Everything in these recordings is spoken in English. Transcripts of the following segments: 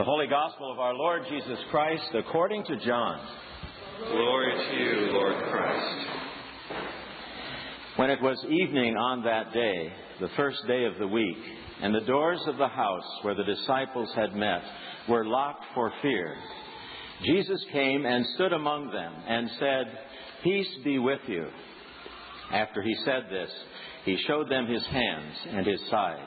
The Holy Gospel of our Lord Jesus Christ according to John. Glory to you, Lord Christ. When it was evening on that day, the first day of the week, and the doors of the house where the disciples had met were locked for fear, Jesus came and stood among them and said, Peace be with you. After he said this, he showed them his hands and his side.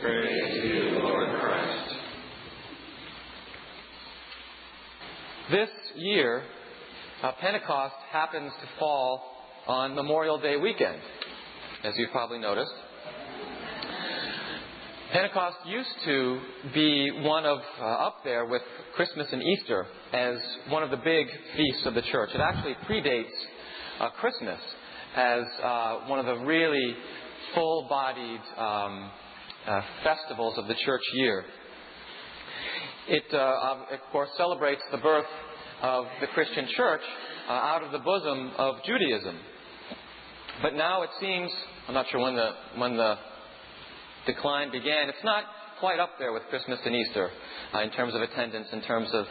Praise to you, Lord Christ. This year, uh, Pentecost happens to fall on Memorial Day weekend, as you've probably noticed. Pentecost used to be one of uh, up there with Christmas and Easter as one of the big feasts of the church. It actually predates uh, Christmas as uh, one of the really full-bodied um, uh, festivals of the church year. It, uh, of course, celebrates the birth of the Christian church uh, out of the bosom of Judaism. But now it seems, I'm not sure when the, when the decline began, it's not quite up there with Christmas and Easter uh, in terms of attendance, in terms of,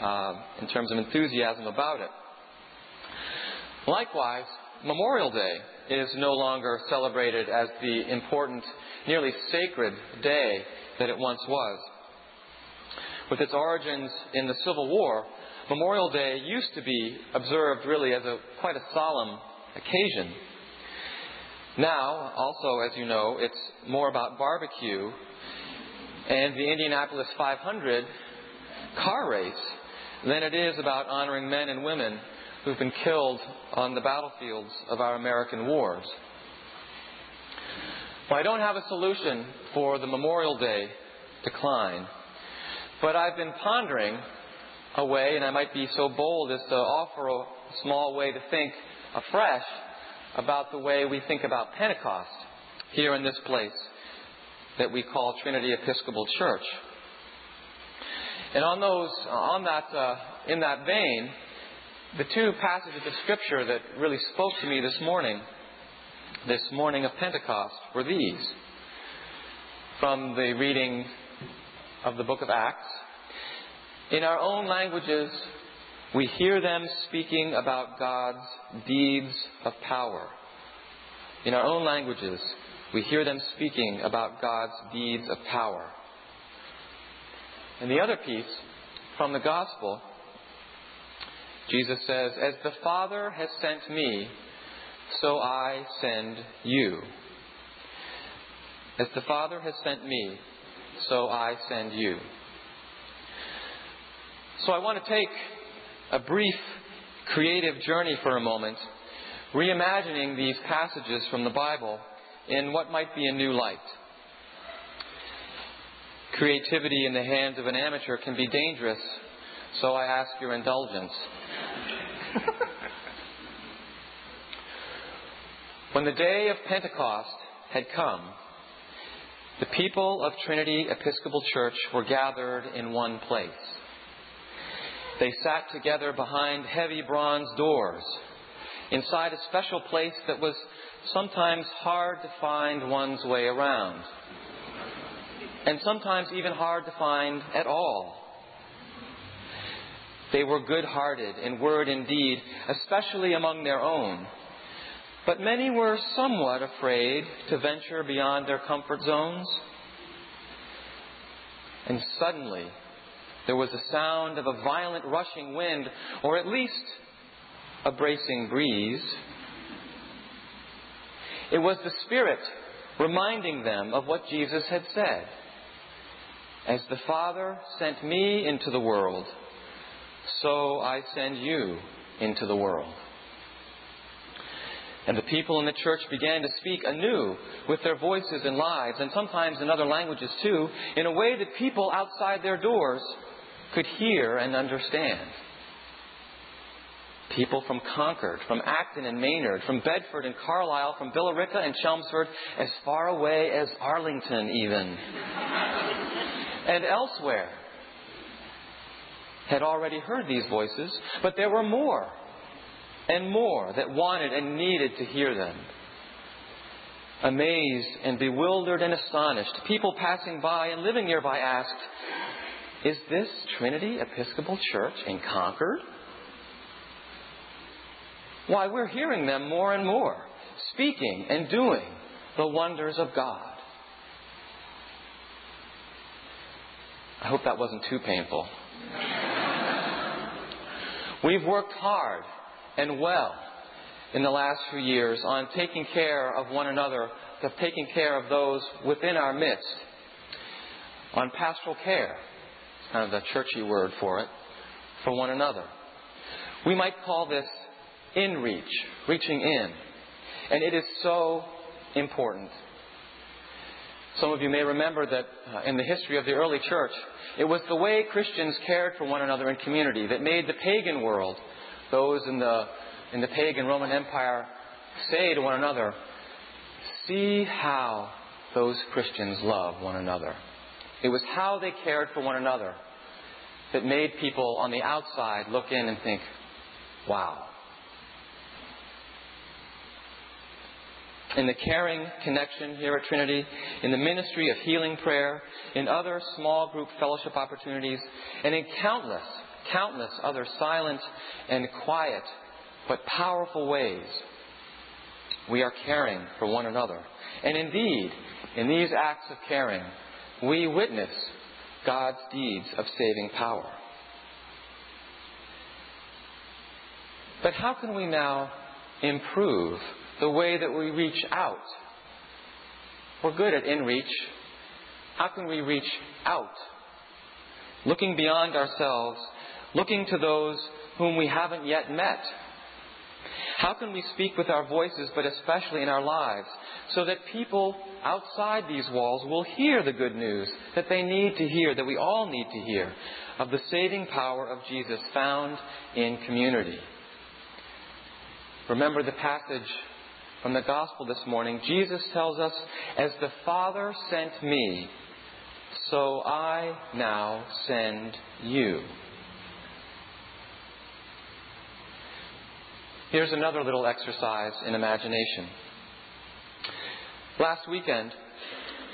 uh, in terms of enthusiasm about it. Likewise, Memorial Day is no longer celebrated as the important, nearly sacred day that it once was. With its origins in the Civil War, Memorial Day used to be observed really as a quite a solemn occasion. Now, also, as you know, it's more about barbecue and the Indianapolis 500 car race than it is about honoring men and women who've been killed on the battlefields of our American wars. Well, I don't have a solution for the Memorial Day decline, but I've been pondering a way, and I might be so bold as to offer a small way to think afresh about the way we think about Pentecost here in this place that we call Trinity Episcopal Church. And on those, on that, uh, in that vein, the two passages of Scripture that really spoke to me this morning, this morning of Pentecost, were these. From the reading of the book of Acts. In our own languages, we hear them speaking about God's deeds of power. In our own languages, we hear them speaking about God's deeds of power. And the other piece, from the Gospel, Jesus says, As the Father has sent me, so I send you. As the Father has sent me, so I send you. So I want to take a brief creative journey for a moment, reimagining these passages from the Bible in what might be a new light. Creativity in the hands of an amateur can be dangerous, so I ask your indulgence. when the day of Pentecost had come, the people of Trinity Episcopal Church were gathered in one place. They sat together behind heavy bronze doors, inside a special place that was sometimes hard to find one's way around, and sometimes even hard to find at all. They were good hearted in word and deed, especially among their own. But many were somewhat afraid to venture beyond their comfort zones. And suddenly, there was a sound of a violent rushing wind, or at least a bracing breeze. It was the Spirit reminding them of what Jesus had said. As the Father sent me into the world, so I send you into the world. And the people in the church began to speak anew with their voices and lives, and sometimes in other languages too, in a way that people outside their doors could hear and understand. People from Concord, from Acton and Maynard, from Bedford and Carlisle, from Billerica and Chelmsford, as far away as Arlington, even, and elsewhere, had already heard these voices, but there were more and more that wanted and needed to hear them. Amazed and bewildered and astonished, people passing by and living nearby asked, Is this Trinity Episcopal Church in Concord? Why, we're hearing them more and more, speaking and doing the wonders of God. I hope that wasn't too painful. We've worked hard and well in the last few years on taking care of one another, of taking care of those within our midst, on pastoral care, kind of the churchy word for it, for one another. We might call this in reach, reaching in. And it is so important. Some of you may remember that uh, in the history of the early church, it was the way Christians cared for one another in community that made the pagan world, those in the, in the pagan Roman Empire, say to one another, See how those Christians love one another. It was how they cared for one another that made people on the outside look in and think, wow, in the caring connection here at Trinity, in the ministry of healing prayer, in other small group fellowship opportunities, and in countless, countless other silent and quiet but powerful ways. We are caring for one another. And indeed, in these acts of caring, we witness God's deeds of saving power. But how can we now improve the way that we reach out. We're good at in reach. How can we reach out? Looking beyond ourselves, looking to those whom we haven't yet met. How can we speak with our voices, but especially in our lives, so that people outside these walls will hear the good news that they need to hear, that we all need to hear, of the saving power of Jesus found in community? Remember the passage from the gospel this morning, Jesus tells us, As the Father sent me, so I now send you. Here's another little exercise in imagination. Last weekend,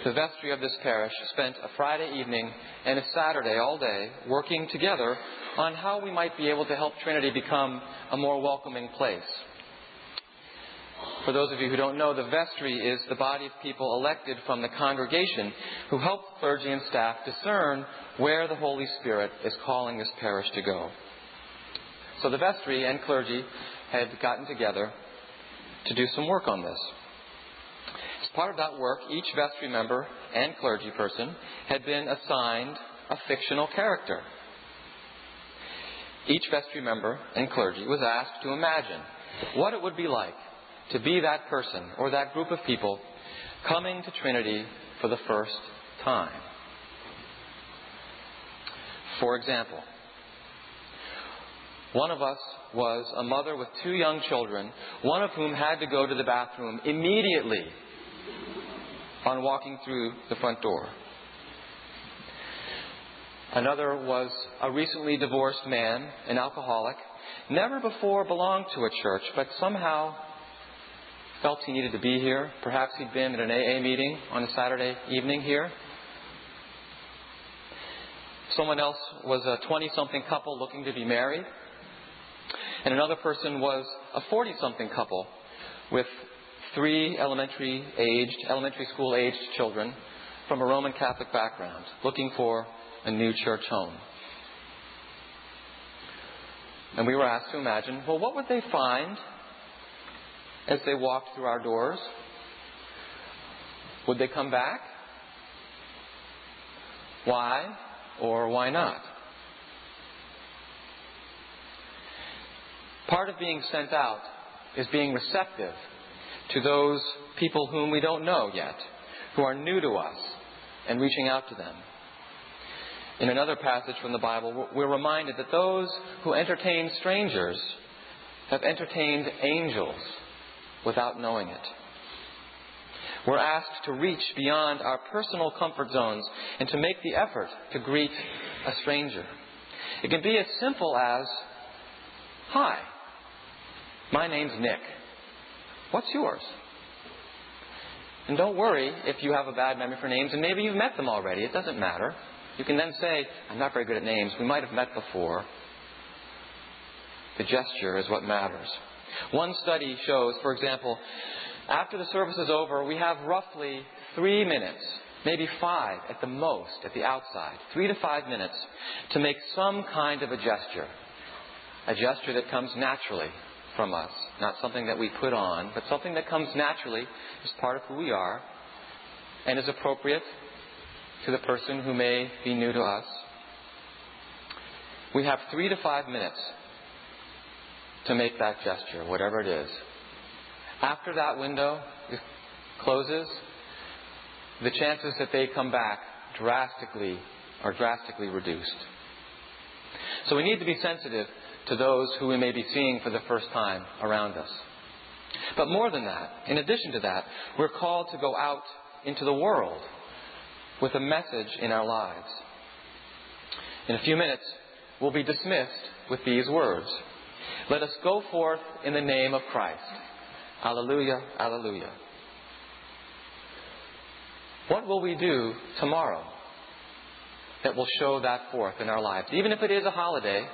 the vestry of this parish spent a Friday evening and a Saturday all day working together on how we might be able to help Trinity become a more welcoming place. For those of you who don't know, the vestry is the body of people elected from the congregation who help clergy and staff discern where the Holy Spirit is calling this parish to go. So the vestry and clergy had gotten together to do some work on this. As part of that work, each vestry member and clergy person had been assigned a fictional character. Each vestry member and clergy was asked to imagine what it would be like to be that person or that group of people coming to Trinity for the first time. For example, one of us was a mother with two young children, one of whom had to go to the bathroom immediately on walking through the front door. Another was a recently divorced man, an alcoholic, never before belonged to a church, but somehow felt he needed to be here. Perhaps he'd been at an AA meeting on a Saturday evening here. Someone else was a 20 something couple looking to be married. And another person was a 40 something couple with three elementary aged, elementary school aged children from a Roman Catholic background looking for a new church home. And we were asked to imagine, well, what would they find as they walked through our doors? Would they come back? Why or why not? Part of being sent out is being receptive to those people whom we don't know yet, who are new to us, and reaching out to them. In another passage from the Bible, we're reminded that those who entertain strangers have entertained angels without knowing it. We're asked to reach beyond our personal comfort zones and to make the effort to greet a stranger. It can be as simple as, Hi, my name's Nick. What's yours? And don't worry if you have a bad memory for names, and maybe you've met them already. It doesn't matter. You can then say, I'm not very good at names. We might have met before. The gesture is what matters. One study shows, for example, after the service is over, we have roughly three minutes, maybe five at the most at the outside, three to five minutes to make some kind of a gesture. A gesture that comes naturally from us, not something that we put on, but something that comes naturally as part of who we are and is appropriate to the person who may be new to us. We have three to five minutes to make that gesture, whatever it is. After that window closes, the chances that they come back drastically are drastically reduced. So we need to be sensitive to those who we may be seeing for the first time around us. But more than that, in addition to that, we're called to go out into the world with a message in our lives. In a few minutes, we'll be dismissed with these words Let us go forth in the name of Christ. Alleluia, alleluia. What will we do tomorrow that will show that forth in our lives? Even if it is a holiday,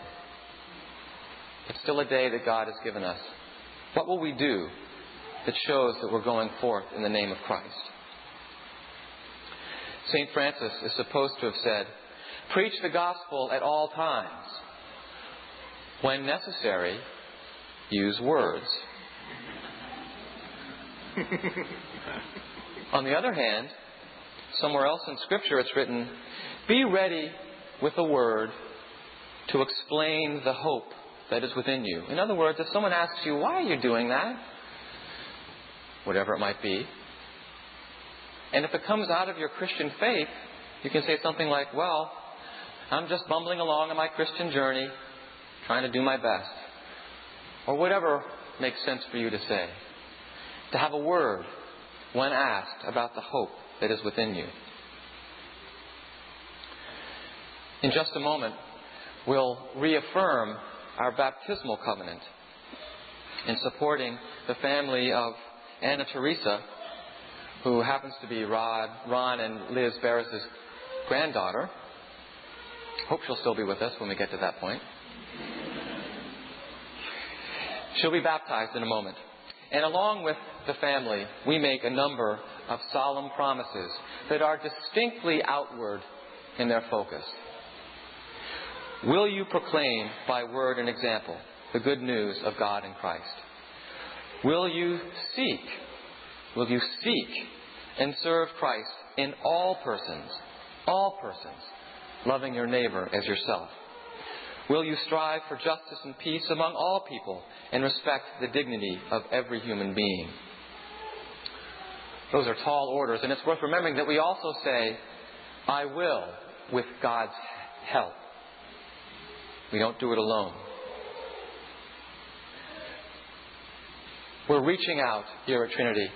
it's still a day that God has given us. What will we do that shows that we're going forth in the name of Christ? St. Francis is supposed to have said, Preach the gospel at all times. When necessary, use words. On the other hand, somewhere else in Scripture it's written, Be ready with a word to explain the hope that is within you. In other words, if someone asks you, Why are you doing that? Whatever it might be, and if it comes out of your Christian faith, you can say something like, Well, I'm just bumbling along on my Christian journey, trying to do my best. Or whatever makes sense for you to say. To have a word when asked about the hope that is within you. In just a moment, we'll reaffirm our baptismal covenant in supporting the family of Anna Teresa who happens to be Rod, Ron and Liz Barris's granddaughter. Hope she'll still be with us when we get to that point. She'll be baptized in a moment. And along with the family, we make a number of solemn promises that are distinctly outward in their focus. Will you proclaim by word and example the good news of God in Christ? Will you seek will you seek and serve Christ in all persons, all persons, loving your neighbor as yourself? Will you strive for justice and peace among all people and respect the dignity of every human being? Those are tall orders, and it's worth remembering that we also say, I will with God's help. We don't do it alone. We're reaching out here at Trinity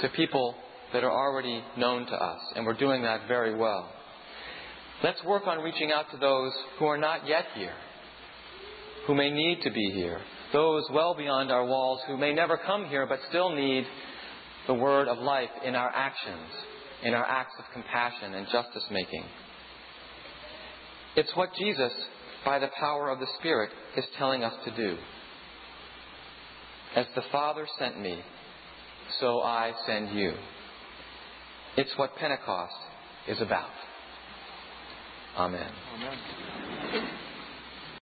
to people that are already known to us, and we're doing that very well. Let's work on reaching out to those who are not yet here, who may need to be here, those well beyond our walls who may never come here but still need the word of life in our actions, in our acts of compassion and justice making. It's what Jesus, by the power of the Spirit, is telling us to do. As the Father sent me, so I send you. It's what Pentecost is about. Amen. Amen.